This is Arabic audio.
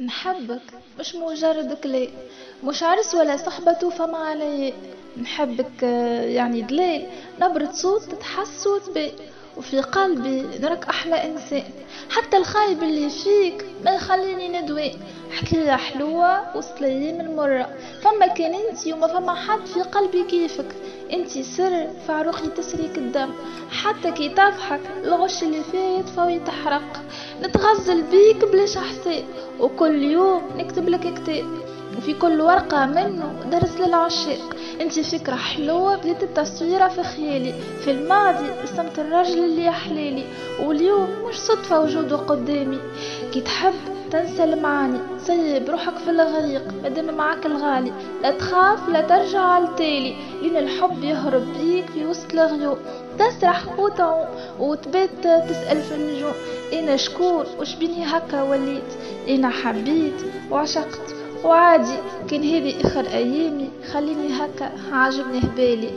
نحبك مش مجرد كلام مش عرس ولا صحبة فما علي. نحبك يعني دليل. نبرة صوت تتحس وتبي وفي قلبي نراك أحلى إنسان حتى الخايب اللي فيك ما يخليني ندوي. حكاية حلوة وسلايم المرة فما كان انتي وما فما حد في قلبي كيفك. انتي سر في عروقي تسريك الدم. حتى كي تضحك الغش اللي فيه يطفى تحرق نتغزل بيك بلاش حساب وكل يوم نكتب لك كتاب. وفي كل ورقة منه درس للعشاق. انت فكرة حلوة بديت التصويرة في خيالي. في الماضي اسمت الرجل اللي أحلالي واليوم مش صدفة وجوده قدامي. كي تحب تنسى المعاني. سيب روحك في الغريق. مادام معاك الغالي. لا تخاف لا ترجع على التالي لين الحب يهرب بيك في وسط الغيوم. تسرح وتعوم وتبات تسأل في النجوم. أنا شكون وش بيني هكا وليت؟ أنا حبيت وعشقت وعادي. كان هذه آخر أيامي. خليني هكا عاجبني هبالي.